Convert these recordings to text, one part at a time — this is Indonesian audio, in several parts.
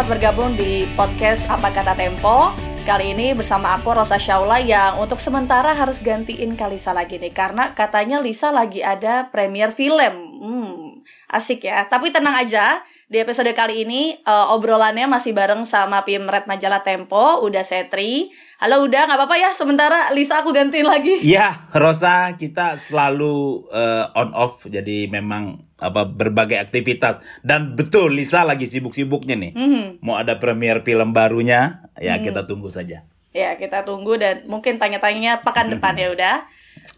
Selamat bergabung di podcast Apa Kata Tempo. Kali ini bersama aku Rosa Shaula yang untuk sementara harus gantiin Kalisa lagi nih karena katanya Lisa lagi ada premier film. Hmm, asik ya. Tapi tenang aja, di episode kali ini uh, obrolannya masih bareng sama Pimret Majalah Tempo, Uda Setri. Halo Uda, nggak apa-apa ya sementara Lisa aku gantiin lagi. Iya, Rosa kita selalu uh, on off jadi memang apa berbagai aktivitas dan betul Lisa lagi sibuk-sibuknya nih. Mhm. Mau ada premier film barunya, ya kita tunggu saja. Ya, kita tunggu dan mungkin tanya-tanyanya pekan depan ya udah.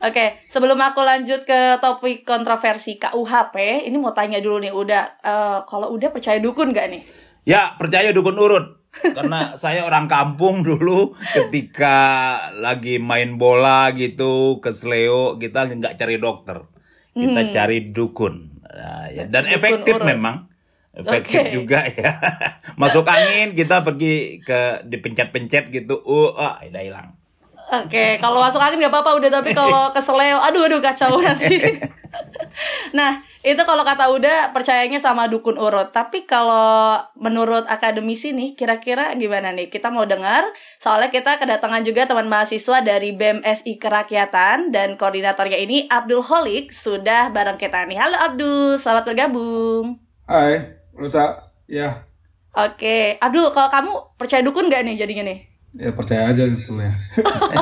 Oke, sebelum aku lanjut ke topik kontroversi KUHP, ini mau tanya dulu nih, udah eh, kalau udah percaya dukun gak nih? Ya, percaya dukun urut. Karena saya orang kampung dulu ketika lagi main bola gitu ke Sleo kita nggak cari dokter. Kita cari dukun. Nah, ya, dan Dukun efektif urut. memang. Efektif Oke. juga ya. Masuk angin kita pergi ke dipencet-pencet gitu. Uh, ah, udah hilang. Oke, kalau masuk angin nggak apa-apa udah, tapi kalau ke seleo, aduh aduh kacau nanti. nah, itu kalau kata udah percayanya sama dukun urut. Tapi kalau menurut akademisi nih, kira-kira gimana nih? Kita mau dengar. Soalnya kita kedatangan juga teman mahasiswa dari BMSI Kerakyatan dan koordinatornya ini Abdul Holik sudah bareng kita nih. Halo Abdul, selamat bergabung. Hai, Rosa. Ya, Oke, Abdul, kalau kamu percaya dukun nggak nih jadinya nih? Ya percaya aja sebetulnya.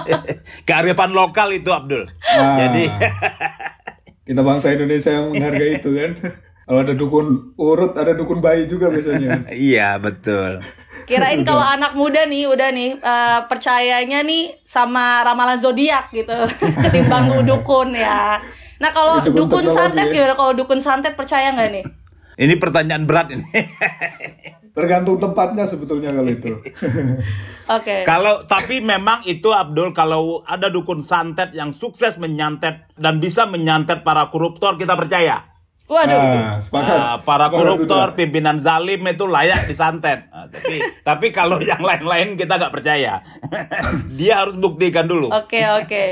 Kearifan lokal itu Abdul. Ah. Jadi Kita bangsa Indonesia yang menghargai itu kan. Kalau ada dukun urut, ada dukun bayi juga biasanya. iya betul. Kirain kalau anak muda nih udah nih eh, percayanya nih sama ramalan zodiak gitu ketimbang dukun ya. Nah kalau Dukun dukun santet ya. gimana? Kalau dukun santet percaya nggak nih? Ini pertanyaan berat ini. Tergantung tempatnya sebetulnya kalau itu. Oke. Kalau tapi memang itu Abdul kalau ada dukun santet yang sukses menyantet dan bisa menyantet para koruptor kita percaya. Waduh. Ah, sepakat. Para Sepakat koruptor, pimpinan zalim itu layak disantet. Ah, tapi tapi kalau yang lain-lain kita nggak percaya. Dia harus buktikan dulu. Oke oke.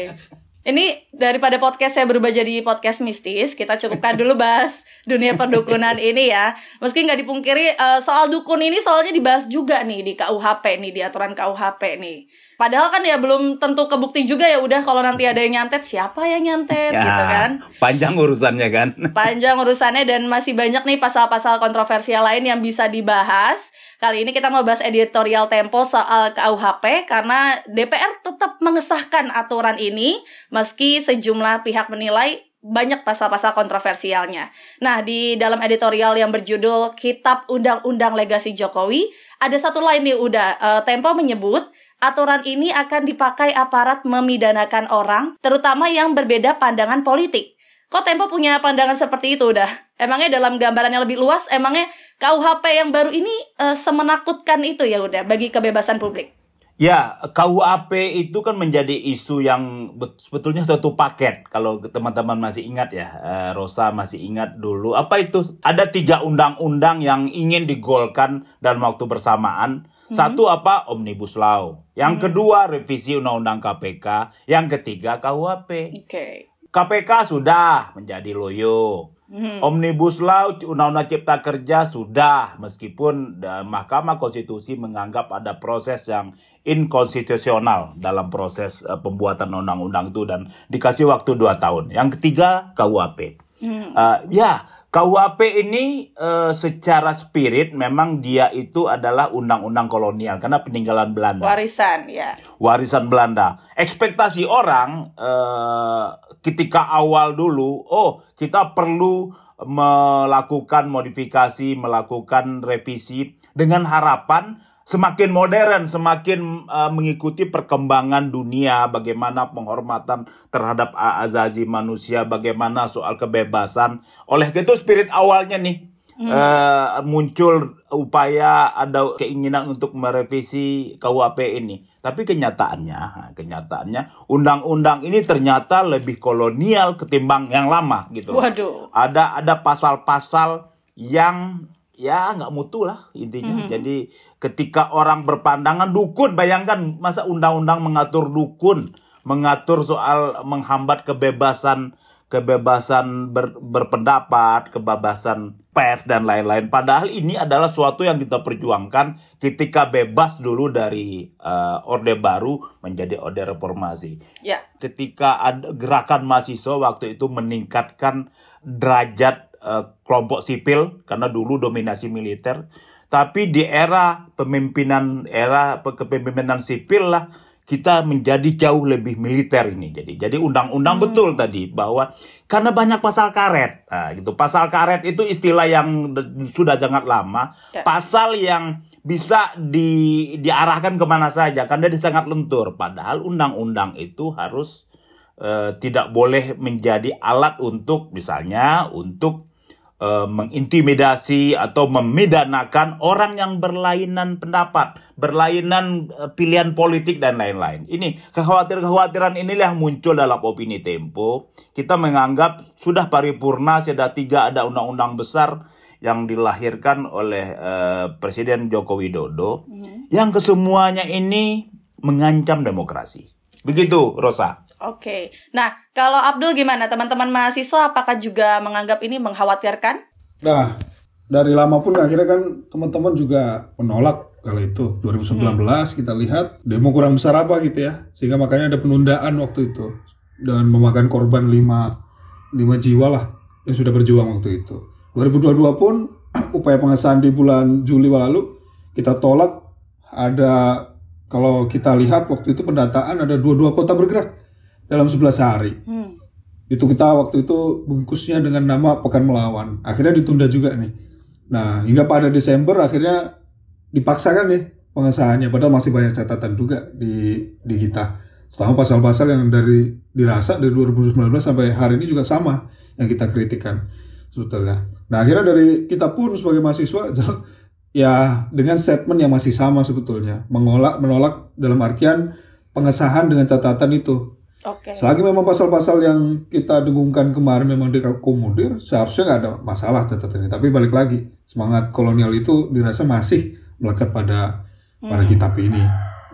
Ini daripada podcast saya berubah jadi podcast mistis, kita cukupkan dulu bahas dunia perdukunan ini ya. Meski nggak dipungkiri eh, soal dukun ini soalnya dibahas juga nih di KUHP nih di aturan KUHP nih. Padahal kan ya belum tentu kebukti juga ya udah kalau nanti ada yang nyantet siapa yang nyantet Ya, gitu kan. panjang urusannya kan. Panjang urusannya dan masih banyak nih pasal-pasal kontroversial lain yang bisa dibahas. Kali ini kita mau bahas editorial Tempo soal KUHP karena DPR tetap mengesahkan aturan ini meski sejumlah pihak menilai banyak pasal-pasal kontroversialnya. Nah, di dalam editorial yang berjudul Kitab Undang-Undang Legasi Jokowi, ada satu lain nih udah eh, Tempo menyebut aturan ini akan dipakai aparat memidanakan orang, terutama yang berbeda pandangan politik. Kok Tempo punya pandangan seperti itu udah? Emangnya dalam gambaran yang lebih luas, emangnya KUHP yang baru ini eh, semenakutkan itu ya udah bagi kebebasan publik? Ya, KUHP itu kan menjadi isu yang bet- sebetulnya suatu paket. Kalau teman-teman masih ingat ya, eh, Rosa masih ingat dulu. Apa itu? Ada tiga undang-undang yang ingin digolkan dalam waktu bersamaan. Satu apa? Omnibus Law. Yang kedua, revisi Undang-Undang KPK. Yang ketiga, KUHP. Oke. KPK sudah menjadi loyo. Omnibus Law Undang-Undang Cipta Kerja sudah meskipun eh, Mahkamah Konstitusi menganggap ada proses yang inkonstitusional dalam proses eh, pembuatan undang-undang itu dan dikasih waktu 2 tahun. Yang ketiga KUHP. Eh, ya, KUHP ini eh, secara spirit memang dia itu adalah undang-undang kolonial karena peninggalan Belanda Warisan ya. warisan Belanda. Ekspektasi orang eh, ketika awal dulu, oh kita perlu melakukan modifikasi, melakukan revisi dengan harapan semakin modern, semakin eh, mengikuti perkembangan dunia, bagaimana penghormatan terhadap azazi manusia, bagaimana soal kebebasan. Oleh itu spirit awalnya nih eh, muncul upaya ada keinginan untuk merevisi KUHP ini. Tapi kenyataannya, kenyataannya undang-undang ini ternyata lebih kolonial ketimbang yang lama gitu. Waduh. Ada ada pasal-pasal yang ya nggak mutu lah intinya. Jadi ketika orang berpandangan dukun, bayangkan masa undang-undang mengatur dukun, mengatur soal menghambat kebebasan kebebasan ber, berpendapat, kebebasan pers dan lain-lain. Padahal ini adalah suatu yang kita perjuangkan ketika bebas dulu dari uh, Orde Baru menjadi Orde Reformasi. Ya. Ketika ada gerakan mahasiswa waktu itu meningkatkan derajat uh, kelompok sipil karena dulu dominasi militer. Tapi di era pemimpinan era kepemimpinan sipil lah kita menjadi jauh lebih militer ini. Jadi jadi undang-undang hmm. betul tadi bahwa karena banyak pasal karet. Nah, gitu. Pasal karet itu istilah yang sudah sangat lama, ya. pasal yang bisa di diarahkan ke mana saja karena dia sangat lentur. Padahal undang-undang itu harus uh, tidak boleh menjadi alat untuk misalnya untuk uh, mengintimidasi atau memidanakan orang yang berlainan pendapat, berlainan uh, pilihan politik dan lain-lain. Ini kekhawatiran-kekhawatiran inilah yang muncul dalam opini Tempo. Kita menganggap sudah paripurna, sudah tiga ada undang-undang besar yang dilahirkan oleh uh, Presiden Joko Widodo, mm. yang kesemuanya ini mengancam demokrasi. Begitu, Rosa. Oke. Nah, kalau Abdul gimana? Teman-teman mahasiswa apakah juga menganggap ini mengkhawatirkan? Nah, dari lama pun akhirnya kan teman-teman juga menolak kalau itu 2019 hmm. kita lihat demo kurang besar apa gitu ya sehingga makanya ada penundaan waktu itu dan memakan korban 5 5 jiwa lah yang sudah berjuang waktu itu 2022 pun upaya pengesahan di bulan Juli lalu kita tolak ada kalau kita lihat waktu itu pendataan ada dua-dua kota bergerak dalam 11 hari. Hmm. Itu kita waktu itu bungkusnya dengan nama Pekan Melawan. Akhirnya ditunda juga nih. Nah, hingga pada Desember akhirnya dipaksakan nih pengesahannya. Padahal masih banyak catatan juga di, di kita. Terutama pasal-pasal yang dari dirasa dari 2019 sampai hari ini juga sama yang kita kritikan sebetulnya. Nah, akhirnya dari kita pun sebagai mahasiswa ya dengan statement yang masih sama sebetulnya menolak menolak dalam artian pengesahan dengan catatan itu Okay. Selagi memang pasal-pasal yang kita dengungkan kemarin memang dikomodir, seharusnya nggak ada masalah catatannya. Tapi balik lagi, semangat kolonial itu dirasa masih melekat pada hmm. pada kitab ini.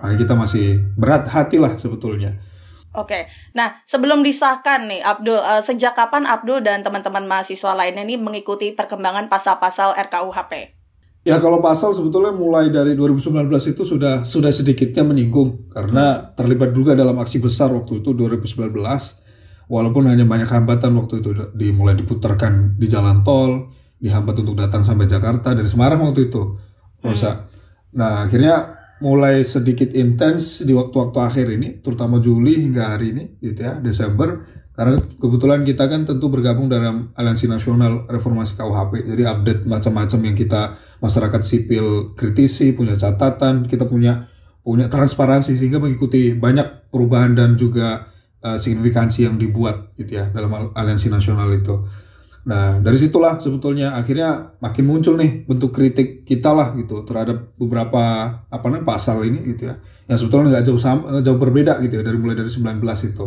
Makanya kita masih berat hati lah sebetulnya. Oke, nah sebelum disahkan nih Abdul, uh, sejak kapan Abdul dan teman-teman mahasiswa lainnya ini mengikuti perkembangan pasal-pasal RKUHP? Ya kalau pasal sebetulnya mulai dari 2019 itu sudah sudah sedikitnya menyinggung karena terlibat juga dalam aksi besar waktu itu 2019 walaupun hanya banyak hambatan waktu itu dimulai diputarkan di jalan tol dihambat untuk datang sampai Jakarta dari Semarang waktu itu Rosa. Hmm. Nah akhirnya mulai sedikit intens di waktu-waktu akhir ini terutama Juli hingga hari ini gitu ya Desember karena kebetulan kita kan tentu bergabung dalam Aliansi Nasional Reformasi KUHP, jadi update macam-macam yang kita masyarakat sipil kritisi, punya catatan, kita punya punya transparansi sehingga mengikuti banyak perubahan dan juga uh, signifikansi yang dibuat gitu ya dalam Aliansi Nasional itu. Nah dari situlah sebetulnya akhirnya makin muncul nih bentuk kritik kita lah gitu terhadap beberapa apa namanya pasal ini gitu ya yang sebetulnya nggak jauh sama, jauh berbeda gitu ya dari mulai dari 19 itu.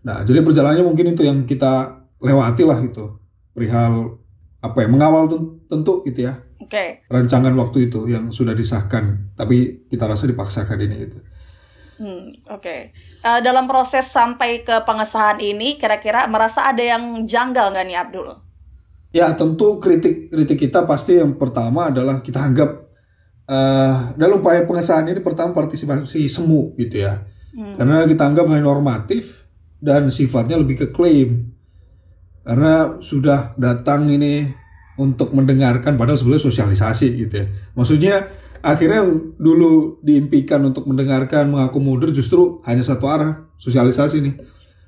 Nah, jadi perjalanannya mungkin itu yang kita lewati lah gitu. Perihal apa ya, mengawal tentu gitu ya. Oke. Okay. Rancangan waktu itu yang sudah disahkan, tapi kita rasa dipaksakan ini gitu. Hmm, oke. Okay. Uh, eh, dalam proses sampai ke pengesahan ini, kira-kira merasa ada yang janggal nggak nih Abdul? Ya, tentu kritik kritik kita pasti yang pertama adalah kita anggap uh, dalam upaya pengesahan ini pertama partisipasi semu gitu ya. Hmm. Karena kita anggap hanya normatif, dan sifatnya lebih ke klaim. Karena sudah datang ini untuk mendengarkan padahal sebetulnya sosialisasi gitu ya. Maksudnya akhirnya dulu diimpikan untuk mendengarkan mengakomodir justru hanya satu arah sosialisasi nih.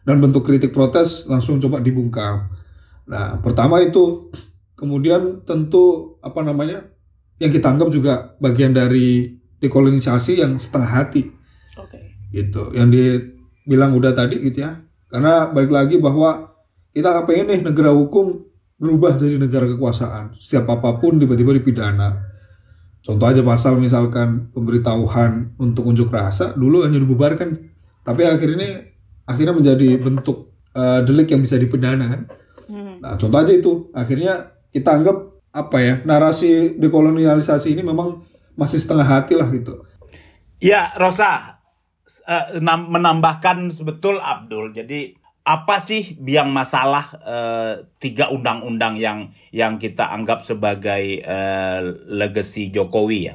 Dan bentuk kritik protes langsung coba dibungkam. Nah pertama itu kemudian tentu apa namanya yang kita anggap juga bagian dari dekolonisasi yang setengah hati. Okay. gitu. Yang di bilang udah tadi gitu ya. Karena balik lagi bahwa kita pengen nih negara hukum berubah jadi negara kekuasaan. Setiap apa pun tiba-tiba dipidana. Contoh aja pasal misalkan pemberitahuan untuk unjuk rasa dulu hanya dibubarkan, tapi akhirnya akhirnya menjadi bentuk uh, delik yang bisa dipidana kan. Hmm. Nah, contoh aja itu. Akhirnya kita anggap apa ya narasi dekolonialisasi ini memang masih setengah hati lah gitu. Ya, Rosa, uh, menambahkan sebetul Abdul. Jadi apa sih yang masalah uh, tiga undang-undang yang yang kita anggap sebagai uh, legacy Jokowi ya?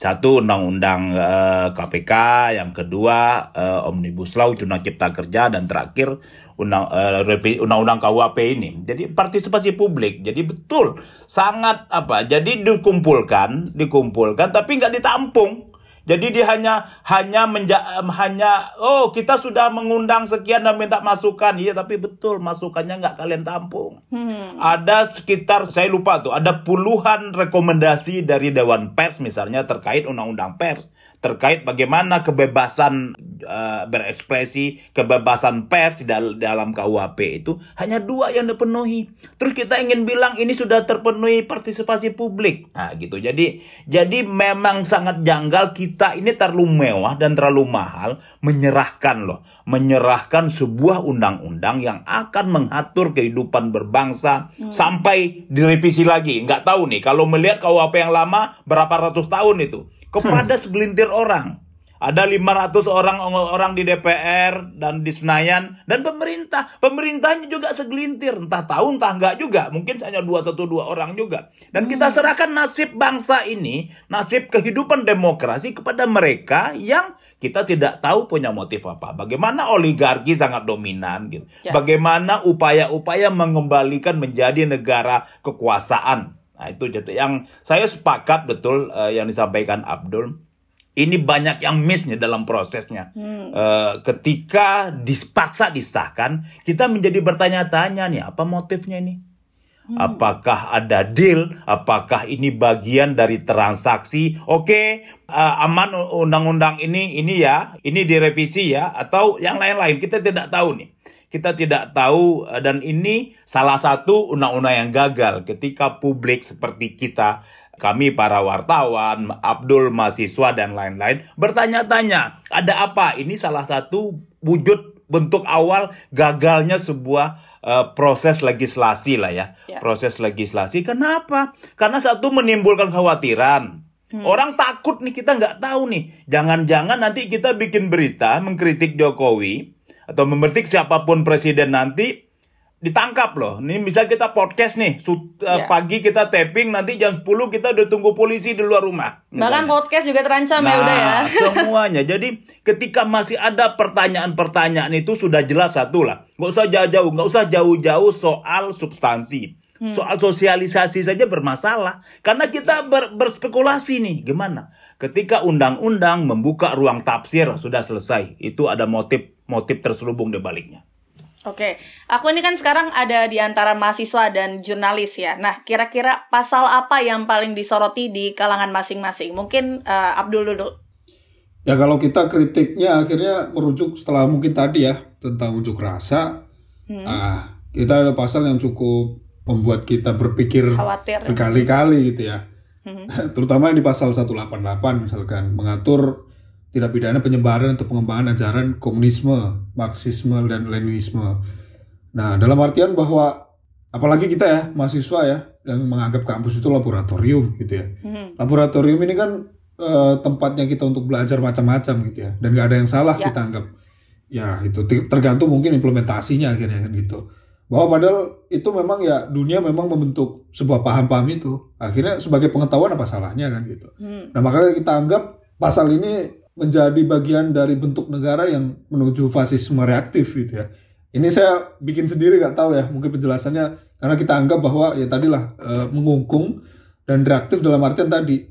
Satu undang-undang uh, KPK, yang kedua uh, omnibus law undang cipta kerja dan terakhir undang uh, undang-undang KUHP ini. Jadi partisipasi publik. Jadi betul sangat apa? Jadi dikumpulkan, dikumpulkan tapi nggak ditampung. Jadi dia hanya hanya menja, hanya oh kita sudah mengundang sekian dan minta masukan. Iya tapi betul masukannya nggak kalian tampung. Hmm. Ada sekitar saya lupa tuh ada puluhan rekomendasi dari Dewan Pers misalnya terkait undang-undang pers, terkait bagaimana kebebasan uh, berekspresi, kebebasan pers di dalam KUHP itu hanya dua yang dipenuhi. Terus kita ingin bilang ini sudah terpenuhi partisipasi publik. Nah gitu. Jadi jadi memang sangat janggal kita kita ini terlalu mewah dan terlalu mahal menyerahkan loh, menyerahkan sebuah undang-undang yang akan mengatur kehidupan berbangsa hmm. sampai direvisi lagi. Nggak tahu nih kalau melihat KUHP yang lama berapa ratus tahun itu kepada segelintir orang. Ada 500 orang orang di DPR dan di Senayan dan pemerintah. Pemerintahnya juga segelintir, entah tahu entah enggak juga. Mungkin hanya dua satu dua orang juga. Dan kita hmm. serahkan nasib bangsa ini, nasib kehidupan demokrasi kepada mereka yang kita tidak tahu punya motif apa. Bagaimana oligarki sangat dominan gitu. Ya. Bagaimana upaya-upaya mengembalikan menjadi negara kekuasaan. Nah, itu yang saya sepakat betul uh, yang disampaikan Abdul ini banyak yang miss nih dalam prosesnya. Hmm. Uh, ketika dipaksa disahkan, kita menjadi bertanya-tanya nih, apa motifnya ini? Hmm. Apakah ada deal? Apakah ini bagian dari transaksi? Oke, okay, uh, aman undang-undang ini, ini ya, ini direvisi ya, atau yang lain-lain? Kita tidak tahu nih. Kita tidak tahu uh, dan ini salah satu undang-undang yang gagal ketika publik seperti kita kami para wartawan, Abdul mahasiswa dan lain-lain bertanya-tanya, ada apa? Ini salah satu wujud bentuk awal gagalnya sebuah uh, proses legislasi lah ya. ya. Proses legislasi. Kenapa? Karena satu menimbulkan kekhawatiran. Hmm. Orang takut nih kita nggak tahu nih. Jangan-jangan nanti kita bikin berita mengkritik Jokowi atau memetik siapa pun presiden nanti ditangkap loh. Ini bisa kita podcast nih, Sut, yeah. pagi kita tapping, nanti jam 10 kita udah tunggu polisi di luar rumah. Misalnya. Bahkan podcast juga terancam nah, ya udah ya. semuanya. Jadi ketika masih ada pertanyaan-pertanyaan itu sudah jelas satu lah. Nggak usah jauh-jauh, nggak usah jauh-jauh soal substansi. Hmm. Soal sosialisasi saja bermasalah. Karena kita ber, berspekulasi nih, gimana? Ketika undang-undang membuka ruang tafsir sudah selesai. Itu ada motif motif terselubung di baliknya. Oke, aku ini kan sekarang ada di antara mahasiswa dan jurnalis ya. Nah, kira-kira pasal apa yang paling disoroti di kalangan masing-masing? Mungkin uh, Abdul dulu. Ya kalau kita kritiknya akhirnya merujuk setelah mungkin tadi ya tentang unjuk rasa. Hmm. Ah, kita ada pasal yang cukup membuat kita berpikir Khawatir. berkali-kali gitu ya. Hmm. Terutama di pasal 188 misalkan mengatur tidak pidana penyebaran atau pengembangan ajaran komunisme, marxisme dan leninisme. Nah, dalam artian bahwa apalagi kita ya mahasiswa ya yang menganggap kampus itu laboratorium gitu ya. Hmm. Laboratorium ini kan e, tempatnya kita untuk belajar macam-macam gitu ya. Dan gak ada yang salah ya. kita anggap. Ya itu tergantung mungkin implementasinya akhirnya kan gitu. Bahwa padahal itu memang ya dunia memang membentuk sebuah paham-paham itu. Akhirnya sebagai pengetahuan apa salahnya kan gitu. Hmm. Nah makanya kita anggap pasal ini menjadi bagian dari bentuk negara yang menuju fasisme reaktif gitu ya. Ini saya bikin sendiri nggak tahu ya, mungkin penjelasannya karena kita anggap bahwa ya tadilah e, mengungkung dan reaktif dalam artian tadi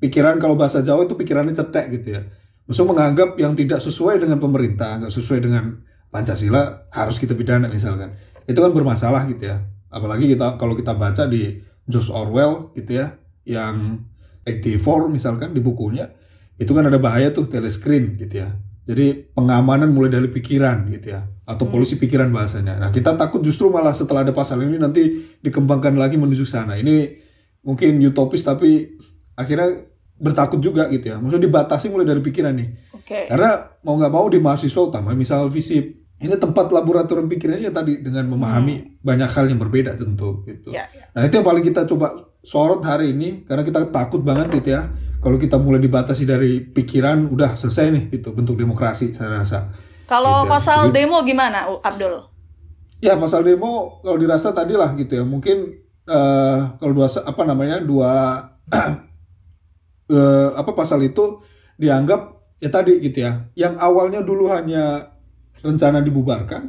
pikiran kalau bahasa Jawa itu pikirannya cetek gitu ya. Maksudnya menganggap yang tidak sesuai dengan pemerintah, nggak sesuai dengan Pancasila harus kita pidana misalkan. Itu kan bermasalah gitu ya. Apalagi kita kalau kita baca di George Orwell gitu ya, yang 84 misalkan di bukunya itu kan ada bahaya tuh telescreen gitu ya. Jadi pengamanan mulai dari pikiran gitu ya, atau hmm. polisi pikiran bahasanya. Nah kita takut justru malah setelah ada pasal ini nanti dikembangkan lagi menuju sana. Ini mungkin utopis tapi akhirnya bertakut juga gitu ya. Maksudnya dibatasi mulai dari pikiran nih. Okay. Karena mau nggak mau di mahasiswa utama, misal visip, ini tempat laboratorium pikirannya tadi dengan memahami hmm. banyak hal yang berbeda tentu gitu. Yeah, yeah. Nah itu yang paling kita coba sorot hari ini karena kita takut banget gitu ya kalau kita mulai dibatasi dari pikiran udah selesai nih itu bentuk demokrasi saya rasa kalau gitu. pasal Jadi, demo gimana Abdul Ya pasal demo kalau dirasa tadi lah gitu ya mungkin uh, kalau dua apa namanya dua uh, apa pasal itu dianggap ya tadi gitu ya yang awalnya dulu hanya rencana dibubarkan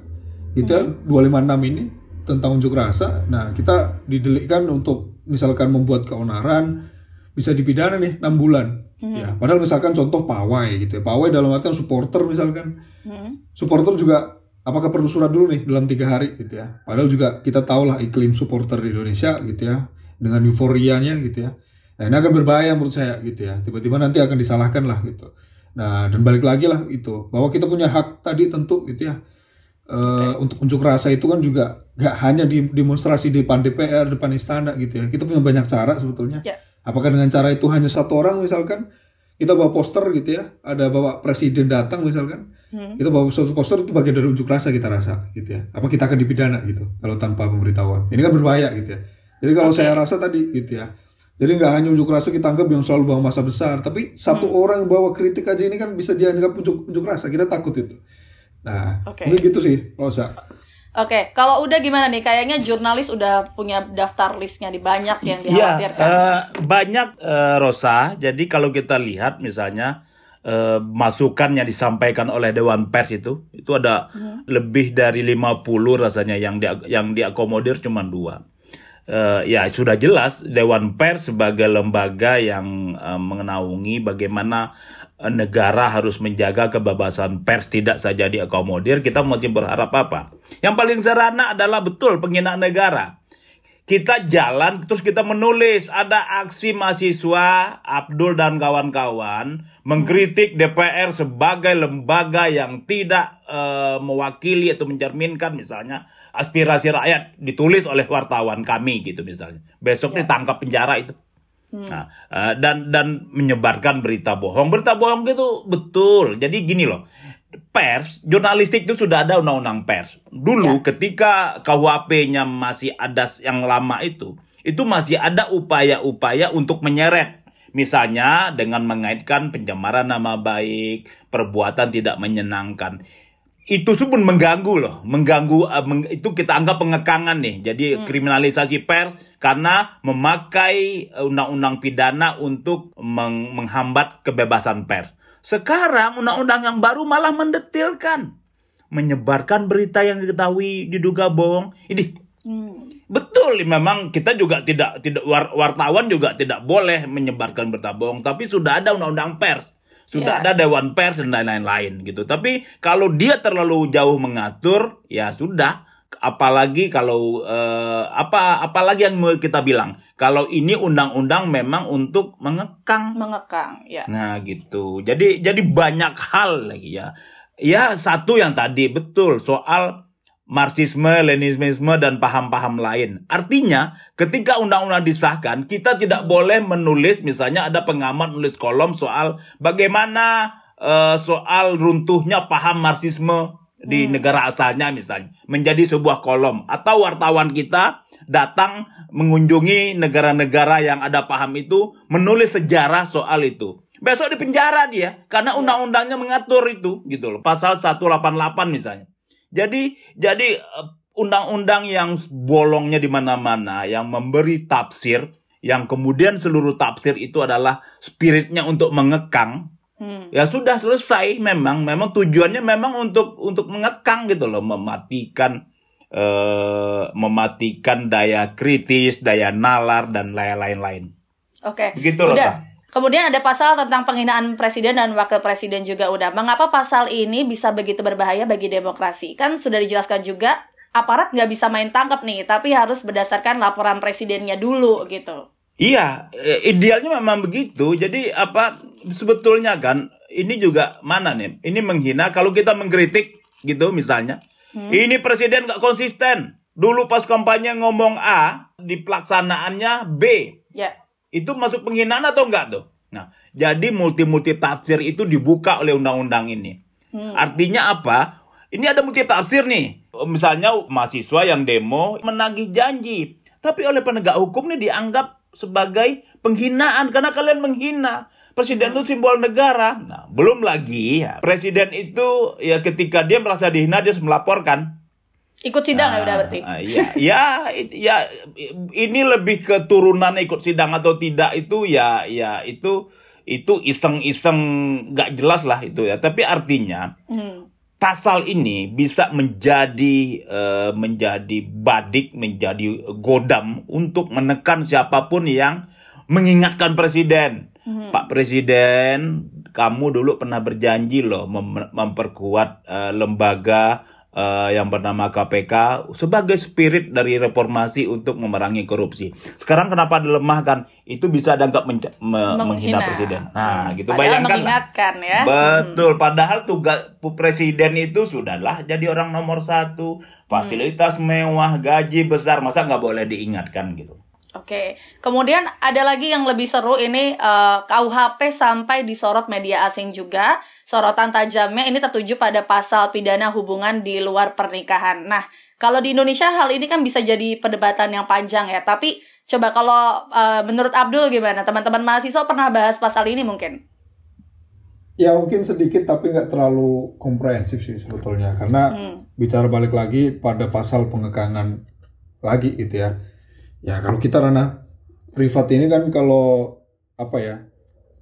gitu ya hmm. 256 ini tentang unjuk rasa. Nah kita didelikkan untuk misalkan membuat keonaran bisa dipidana nih enam bulan. Hmm. ya padahal misalkan contoh pawai gitu ya. Pawai dalam artian supporter misalkan. Hmm. supporter juga apakah perlu surat dulu nih dalam tiga hari gitu ya? Padahal juga kita tahu lah iklim supporter di Indonesia gitu ya dengan euforianya gitu ya. Nah ini akan berbahaya menurut saya gitu ya. Tiba-tiba nanti akan disalahkan lah gitu nah dan balik lagi lah itu bahwa kita punya hak tadi tentu gitu ya. Uh, untuk unjuk rasa itu kan juga gak hanya di demonstrasi di depan DPR depan istana gitu ya. Kita punya banyak cara sebetulnya. Yeah. apakah dengan cara itu hanya satu orang misalkan? Kita bawa poster gitu ya. Ada bawa presiden datang misalkan? Hmm. kita bawa suatu poster itu bagian dari unjuk rasa kita rasa gitu ya. Apa kita akan dipidana gitu kalau tanpa pemberitahuan? Ini kan berbahaya gitu ya. Jadi kalau okay. saya rasa tadi gitu ya jadi nggak hanya unjuk rasa kita anggap yang selalu bawa masa besar tapi satu hmm. orang bawa kritik aja ini kan bisa dianggap unjuk unjuk rasa kita takut itu nah okay. mungkin gitu sih kalau saya Oke, okay. kalau udah gimana nih? Kayaknya jurnalis udah punya daftar listnya di banyak yang iya, dikhawatirkan. Ya, uh, banyak uh, Rosa. Jadi kalau kita lihat misalnya uh, masukan yang disampaikan oleh Dewan Pers itu, itu ada hmm. lebih dari 50 rasanya yang di, yang diakomodir cuma dua. Uh, ya sudah jelas Dewan Pers sebagai lembaga yang uh, mengenaungi bagaimana negara harus menjaga kebebasan pers tidak saja diakomodir, kita masih berharap apa? Yang paling sederhana adalah betul penghinaan negara. Kita jalan terus kita menulis ada aksi mahasiswa Abdul dan kawan-kawan mengkritik DPR sebagai lembaga yang tidak uh, mewakili atau mencerminkan misalnya aspirasi rakyat ditulis oleh wartawan kami gitu misalnya. Besok ya. ditangkap penjara itu Hmm. Nah, uh, dan dan menyebarkan berita bohong. Berita bohong itu betul. Jadi gini loh. Pers, jurnalistik itu sudah ada undang-undang pers. Dulu ya. ketika KUHP-nya masih ada yang lama itu, itu masih ada upaya-upaya untuk menyeret Misalnya dengan mengaitkan pencemaran nama baik, perbuatan tidak menyenangkan itu pun mengganggu loh, mengganggu uh, meng, itu kita anggap pengekangan nih. Jadi hmm. kriminalisasi pers karena memakai eh, undang-undang pidana untuk meng menghambat kebebasan pers. Sekarang undang-undang yang baru malah mendetilkan menyebarkan berita yang diketahui diduga bohong. Ini hmm. betul memang kita juga tidak tidak wartawan juga tidak boleh menyebarkan berita bohong, tapi sudah ada undang-undang pers sudah yeah. ada dewan pers dan lain-lain gitu. Tapi kalau dia terlalu jauh mengatur, ya sudah. Apalagi kalau uh, apa apalagi yang mau kita bilang kalau ini undang-undang memang untuk mengekang. Mengekang, ya. Nah gitu. Jadi jadi banyak hal lagi ya. Ya satu yang tadi betul soal Marxisme, Leninisme, dan paham-paham lain. Artinya, ketika undang-undang disahkan, kita tidak boleh menulis, misalnya ada pengamat nulis kolom soal bagaimana uh, soal runtuhnya paham Marxisme di hmm. negara asalnya misalnya menjadi sebuah kolom. Atau wartawan kita datang mengunjungi negara-negara yang ada paham itu menulis sejarah soal itu. Besok di penjara dia karena undang-undangnya mengatur itu gitu loh. Pasal 188 misalnya. Jadi jadi eh, undang-undang yang bolongnya di mana-mana yang memberi tafsir yang kemudian seluruh tafsir itu adalah spiritnya untuk mengekang hmm. ya sudah selesai memang memang tujuannya memang untuk untuk mengekang gitu loh mematikan uh, mematikan daya kritis daya nalar dan lain-lain oke okay. begitu loh Kemudian ada pasal tentang penghinaan presiden dan wakil presiden juga udah. Mengapa pasal ini bisa begitu berbahaya bagi demokrasi? Kan sudah dijelaskan juga aparat nggak bisa main tangkap nih, tapi harus berdasarkan laporan presidennya dulu gitu. Iya, eh, idealnya memang begitu. Jadi apa sebetulnya kan ini juga mana nih? Ini menghina kalau kita mengkritik gitu misalnya. Hmm. Ini presiden nggak konsisten. Dulu pas kampanye ngomong A, di pelaksanaannya B. Ya. Itu masuk penghinaan atau enggak tuh? Nah, jadi multi-multi tafsir itu dibuka oleh undang-undang ini. Hmm. Artinya apa? Ini ada multi tafsir nih. Misalnya mahasiswa yang demo menagih janji. Tapi oleh penegak hukum ini dianggap sebagai penghinaan karena kalian menghina. Presiden itu simbol negara. Nah, belum lagi ya. Presiden itu ya ketika dia merasa dihina dia harus melaporkan. Ikut sidang ya udah berarti. Ah, iya, ya, it- ya, ini lebih keturunan ikut sidang atau tidak itu ya, ya itu itu iseng-iseng nggak jelas lah itu ya. Tapi artinya Hmm. Pasal ini bisa menjadi eh, menjadi badik, menjadi godam untuk menekan siapa pun yang mengingatkan presiden. Pak Presiden, kamu dulu pernah berjanji loh mem- memperkuat eh, lembaga eh, yang bernama KPK sebagai spirit dari reformasi untuk memerangi korupsi. Sekarang kenapa dilemahkan? Itu bisa dianggap menca- me- menghina. presiden. Nah, gitu Padahal bayangkan. mengingatkan ya. Betul, padahal tugas presiden itu sudahlah jadi orang nomor satu, fasilitas mewah, gaji besar, masa nggak boleh diingatkan gitu? Oke, kemudian ada lagi yang lebih seru ini eh, KUHP sampai disorot media asing juga. Sorotan tajamnya ini tertuju pada pasal pidana hubungan di luar pernikahan. Nah, kalau di Indonesia hal ini kan bisa jadi perdebatan yang panjang ya. Tapi coba kalau eh, menurut Abdul gimana? Teman-teman mahasiswa pernah bahas pasal ini mungkin? Ya mungkin sedikit tapi nggak terlalu komprehensif sih sebetulnya karena Hmm. bicara balik lagi pada pasal pengekangan lagi gitu ya. Ya kalau kita ranah privat ini kan kalau apa ya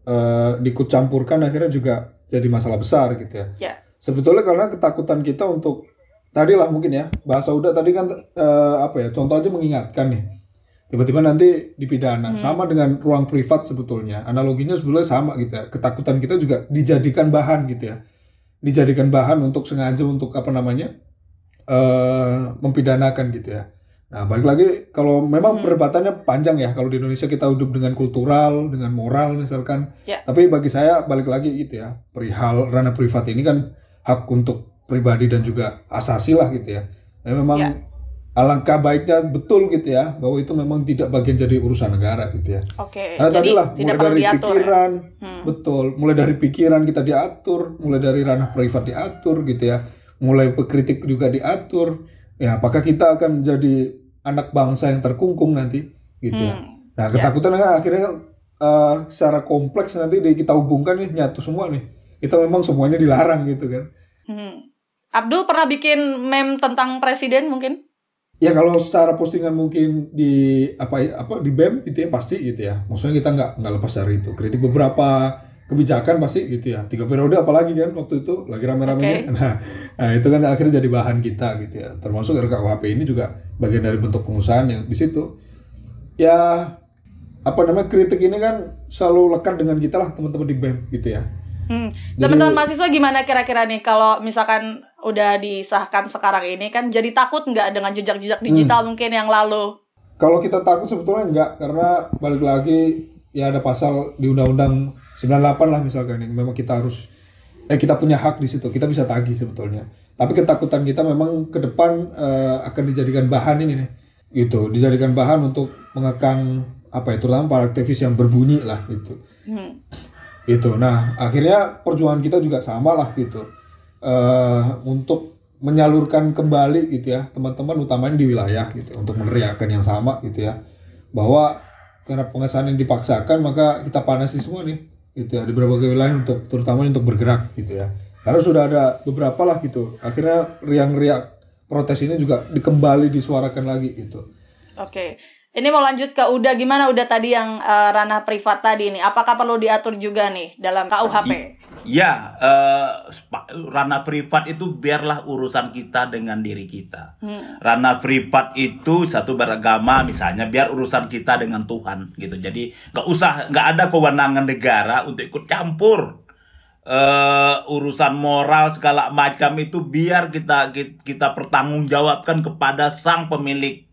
eh diikut campurkan akhirnya juga jadi masalah besar gitu ya. Ya. Sebetulnya karena ketakutan kita untuk tadi lah mungkin ya bahasa udah tadi kan eh, apa ya contoh aja mengingatkan nih. Tiba-tiba nanti dipidana. Sama dengan ruang privat sebetulnya. Analoginya sebetulnya sama gitu ya. Ketakutan kita juga dijadikan bahan gitu ya. Dijadikan bahan untuk sengaja untuk apa namanya eh mempidanakan gitu ya nah balik lagi kalau memang perdebatannya panjang ya kalau di Indonesia kita hidup dengan kultural dengan moral misalkan Ya. tapi bagi saya balik lagi gitu ya perihal ranah privat ini kan hak untuk pribadi dan juga asasi lah gitu ya Nah, memang Ya. alangkah baiknya betul gitu ya bahwa itu memang tidak bagian dari urusan negara gitu ya Oke, karena jadi tadi lah tidak mulai dari diatur. ya? pikiran Hmm. betul mulai dari pikiran kita diatur mulai dari ranah privat diatur gitu ya mulai pekritik juga diatur ya apakah kita akan jadi anak bangsa yang terkungkung nanti gitu ya Hmm. nah ketakutan kan akhirnya kan eh, secara kompleks nanti di- kita hubungkan nih nyatu semua nih kita memang semuanya dilarang gitu kan Hmm. Abdul pernah bikin meme tentang presiden mungkin? Ya kalau secara postingan mungkin di apa apa di BEM gitu ya pasti gitu ya. Maksudnya kita nggak nggak lepas dari itu. Kritik beberapa kebijakan pasti gitu ya. Tiga periode apalagi kan waktu itu lagi rame-ramenya. Nah, nah, itu kan akhirnya jadi bahan kita gitu ya. Termasuk RKUHP ini juga bagian dari bentuk pengusahaan yang di situ. Ya apa namanya kritik ini kan selalu lekat dengan kita lah teman-teman di BEM gitu ya. Hmm. Teman-teman mahasiswa gimana kira-kira nih kalau misalkan udah disahkan sekarang ini kan jadi takut nggak dengan jejak-jejak digital mungkin yang lalu? Kalau kita takut sebetulnya enggak karena balik lagi ya ada pasal di Undang-Undang 98 lah misalkan yang memang kita harus eh kita punya hak di situ kita bisa tagih sebetulnya. Tapi ketakutan kita memang ke depan eh, akan dijadikan bahan ini nih. Gitu dijadikan bahan untuk mengekang apa ya terutama para aktivis yang berbunyi lah gitu. Hmm. itu nah akhirnya perjuangan kita juga sama lah gitu. Eh untuk menyalurkan kembali gitu ya teman-teman utamanya di wilayah gitu untuk meneriakan yang sama gitu ya. Bahwa karena pengesahan yang dipaksakan maka kita panasi semua nih gitu ya di berbagai wilayah untuk terutama untuk bergerak gitu ya karena sudah ada beberapa lah gitu akhirnya riang-riak protes ini juga dikembali disuarakan lagi gitu Oke. Ini mau lanjut ke udah gimana udah tadi yang eh, ranah privat tadi nih. Apakah perlu diatur juga nih dalam KUHP? Ya, eh, spa- ranah privat itu biarlah urusan kita dengan diri kita. Ranah privat itu satu beragama misalnya biar urusan kita dengan Tuhan gitu. Jadi nggak usah nggak ada kewenangan negara untuk ikut campur eh urusan moral segala macam itu biar kita kita pertanggungjawabkan kepada sang pemilik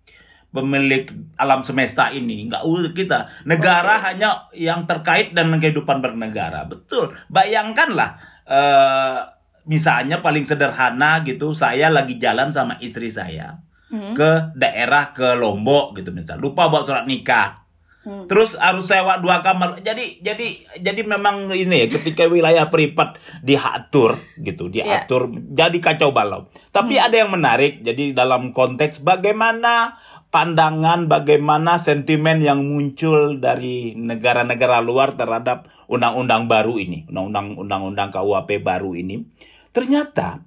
pemilik alam semesta ini. Nggak usah kita. Negara hanya yang terkait dengan kehidupan bernegara. Betul. Bayangkanlah eh misalnya paling sederhana gitu saya lagi jalan sama istri saya ke daerah ke Lombok gitu misal lupa bawa surat nikah. Terus harus sewa dua kamar. Jadi jadi jadi memang ini ya ketika wilayah privat diatur gitu, diatur jadi kacau balau. Tapi ada yang menarik. Jadi dalam konteks bagaimana pandangan, bagaimana sentimen yang muncul dari negara-negara luar terhadap undang-undang baru ini, undang-undang undang-undang KUHP baru ini. Ternyata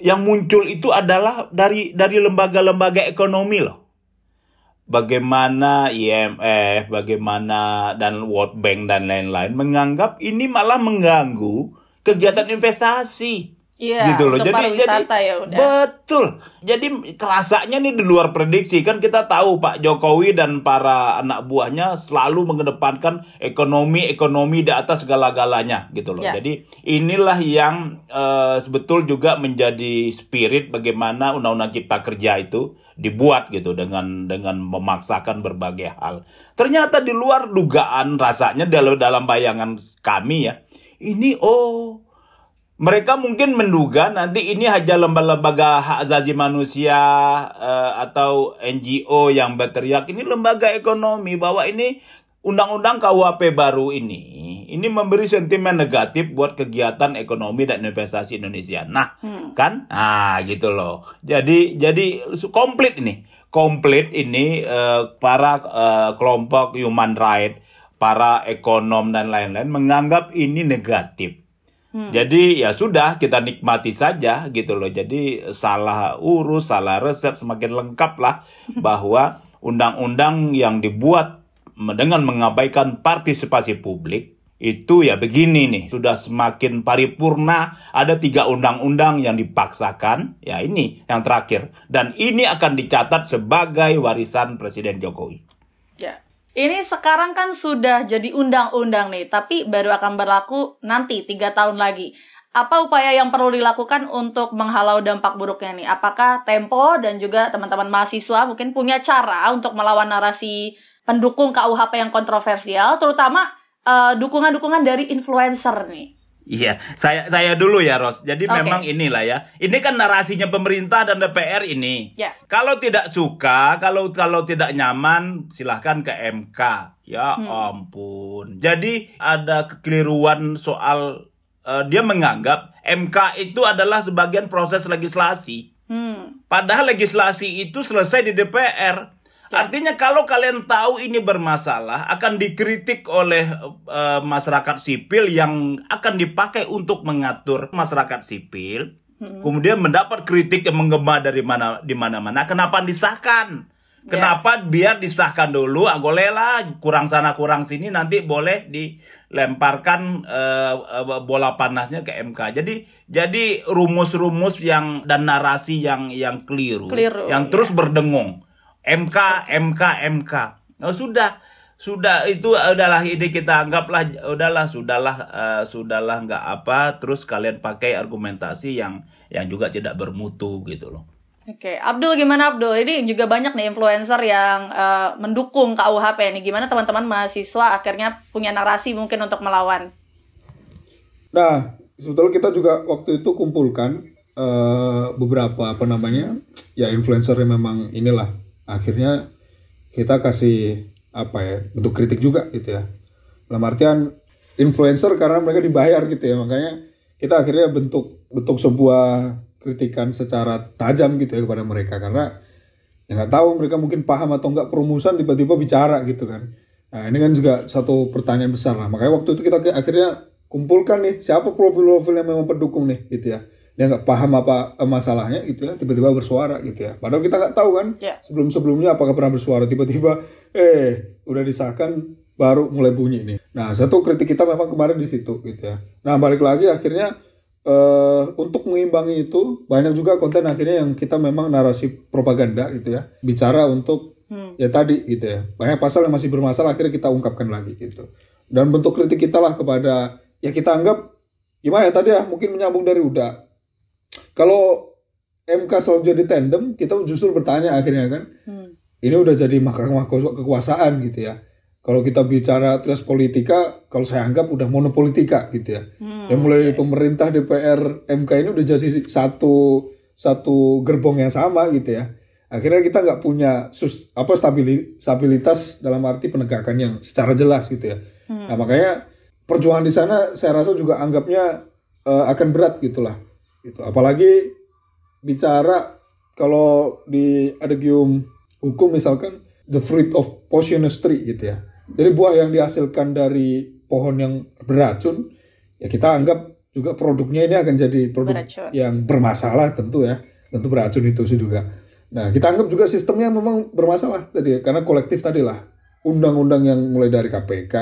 yang muncul itu adalah dari dari lembaga-lembaga ekonomi loh. Bagaimana IMF, bagaimana dan World Bank dan lain-lain menganggap ini malah mengganggu kegiatan investasi. Iya, gitu loh. untuk Jadi jadi ya udah. betul. Jadi kerasanya nih di luar prediksi kan kita tahu Pak Jokowi dan para anak buahnya selalu mengedepankan ekonomi ekonomi di atas segala-galanya gitu loh. Ya. Jadi inilah yang eh, sebetul juga menjadi spirit bagaimana Undang-Undang Cipta Kerja itu dibuat gitu dengan dengan memaksakan berbagai hal. Ternyata di luar dugaan rasanya dalam dalam bayangan kami ya. Ini oh mereka mungkin menduga nanti ini hanya lembaga-lembaga hak asasi manusia eh, atau NGO yang berteriak ini lembaga ekonomi bahwa ini undang-undang KUHP baru ini ini memberi sentimen negatif buat kegiatan ekonomi dan investasi Indonesia. Nah, kan? Nah, gitu loh. Jadi jadi komplit ini. Komplit ini eh, para eh, kelompok human right, para ekonom dan lain-lain menganggap ini negatif. Jadi ya sudah kita nikmati saja gitu loh. Jadi salah urus, salah resep semakin lengkap lah bahwa undang-undang yang dibuat dengan mengabaikan partisipasi publik itu ya begini nih sudah semakin paripurna ada tiga undang-undang yang dipaksakan ya ini yang terakhir dan ini akan dicatat sebagai warisan Presiden Jokowi. Ini sekarang kan sudah jadi undang-undang nih, tapi baru akan berlaku nanti tiga tahun lagi. Apa upaya yang perlu dilakukan untuk menghalau dampak buruknya nih? Apakah Tempo dan juga teman-teman mahasiswa mungkin punya cara untuk melawan narasi pendukung KUHP yang kontroversial, terutama eh, dukungan-dukungan dari influencer nih? Iya, saya saya dulu ya Ros. Jadi Oke. memang inilah ya. Ini kan narasinya pemerintah dan DPR ini. Ya. Kalau tidak suka, kalau kalau tidak nyaman, silahkan ke MK. Ya ampun. Jadi ada kekeliruan soal eh, dia menganggap MK itu adalah sebagian proses legislasi. Hmm. Padahal legislasi itu selesai di DPR. Artinya kalau kalian tahu ini bermasalah akan dikritik oleh eh, masyarakat sipil yang akan dipakai untuk mengatur masyarakat sipil. Kemudian mendapat kritik yang menggema dari mana di mana-mana. Kenapa disahkan? Kenapa biar disahkan dulu, ah, boleh lah kurang sana kurang sini nanti boleh dilemparkan eh, eh, bola panasnya ke MK. Jadi jadi rumus-rumus yang dan narasi yang yang keliru, Keliru, yang terus berdengung. MK, MK, MK. Nah, sudah sudah itu adalah ini kita anggaplah udahlah sudahlah eh, sudahlah nggak apa terus kalian pakai argumentasi yang yang juga tidak bermutu gitu loh. Oke, Abdul gimana Abdul? Ini juga banyak nih influencer yang eh, mendukung KUHP nih. Gimana teman-teman mahasiswa akhirnya punya narasi mungkin untuk melawan? Nah, sebetulnya kita juga waktu itu kumpulkan eh, beberapa apa namanya ya influencer yang memang inilah akhirnya kita kasih apa ya bentuk kritik juga gitu ya. Dalam artian influencer karena mereka dibayar gitu ya makanya kita akhirnya bentuk bentuk sebuah kritikan secara tajam gitu ya kepada mereka karena ya nggak tahu mereka mungkin paham atau nggak perumusan tiba-tiba bicara gitu kan. Nah ini kan juga satu pertanyaan besar lah. Makanya waktu itu kita akhirnya kumpulkan nih siapa profil-profil yang memang pendukung nih gitu ya. Dia nggak paham apa eh, masalahnya gitu ya tiba-tiba bersuara gitu ya. Padahal kita nggak tahu kan Ya. sebelum-sebelumnya apakah pernah bersuara tiba-tiba eh udah disahkan baru mulai bunyi nih. Nah satu kritik kita memang kemarin di situ gitu ya. Nah balik lagi akhirnya eh untuk mengimbangi itu banyak juga konten akhirnya yang kita memang narasi propaganda gitu ya bicara untuk ya tadi gitu ya banyak pasal yang masih bermasalah akhirnya kita ungkapkan lagi gitu dan bentuk kritik kita lah kepada ya kita anggap gimana ya tadi ya mungkin menyambung dari udah kalau MK selalu jadi tandem kita justru bertanya akhirnya kan Hmm. ini udah jadi mahkamah kekuasaan gitu ya. Kalau kita bicara trias politika kalau saya anggap udah monopolitika gitu ya. Hmm. dan mulai pemerintah DPR MK ini udah jadi satu satu gerbong yang sama gitu ya. Akhirnya kita nggak punya sus, apa stabili- stabilitas dalam arti penegakan yang secara jelas gitu ya. Nah makanya perjuangan di sana saya rasa juga anggapnya eh, akan berat gitulah gitu. Apalagi bicara kalau di adagium hukum misalkan the fruit of poisonous tree gitu ya. Jadi buah yang dihasilkan dari pohon yang beracun ya kita anggap juga produknya ini akan jadi produk Beracun. yang bermasalah tentu ya. Tentu beracun itu sih juga. Nah kita anggap juga sistemnya memang bermasalah tadi karena kolektif tadi lah. Undang-undang yang mulai dari KPK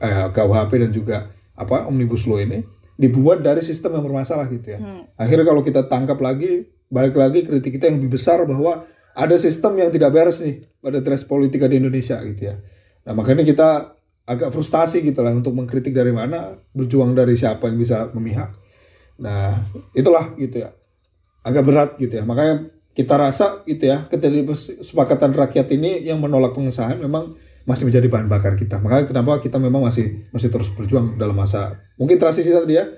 eh, KUHP dan juga apa omnibus law ini dibuat dari sistem yang bermasalah gitu ya. Akhirnya kalau kita tangkap lagi balik lagi kritik kita yang lebih besar bahwa ada sistem yang tidak beres nih pada dress politika di Indonesia gitu ya. Nah makanya kita agak frustasi gitu lah untuk mengkritik dari mana berjuang dari siapa yang bisa memihak. Nah itulah gitu ya. Agak berat gitu ya. Makanya kita rasa gitu ya kesepakatan rakyat ini yang menolak pengesahan memang masih menjadi bahan bakar kita makanya kenapa kita memang masih masih terus berjuang dalam masa mungkin transisi tadi ya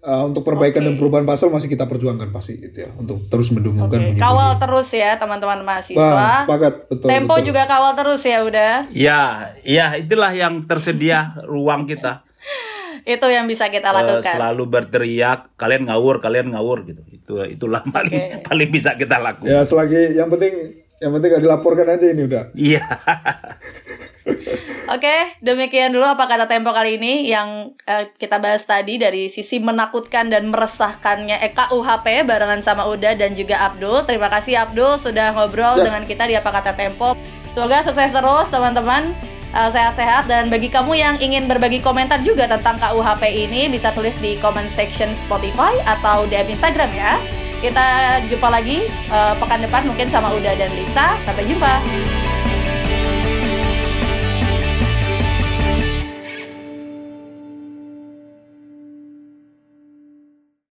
uh, untuk perbaikan Oke. dan perubahan pasal masih kita perjuangkan pasti gitu ya untuk terus mendengungkan Oke, bunyi-bunyi. kawal terus ya teman-teman mahasiswa. sepakat betul Tempo betul. juga kawal terus ya udah. Ya, ya itulah yang tersedia ruang kita. Itu yang bisa kita Eh, lakukan. selalu berteriak, kalian ngawur, kalian ngawur gitu. Itu itulah paling paling bisa kita lakukan. ya selagi yang penting yang penting gak dilaporkan aja ini udah Iya. Oke, demikian dulu apa kata Tempo kali ini yang eh, kita bahas tadi dari sisi menakutkan dan meresahkannya eh, KUHP barengan sama Uda dan juga Abdul. Terima kasih Abdul sudah ngobrol Ya. dengan kita di apa kata Tempo. Semoga sukses terus teman-teman. Eh, sehat-sehat dan bagi kamu yang ingin berbagi komentar juga tentang KUHP ini bisa tulis di comment section Spotify atau DM Instagram ya. Kita jumpa lagi eh, pekan depan mungkin sama Uda dan Lisa. Sampai jumpa.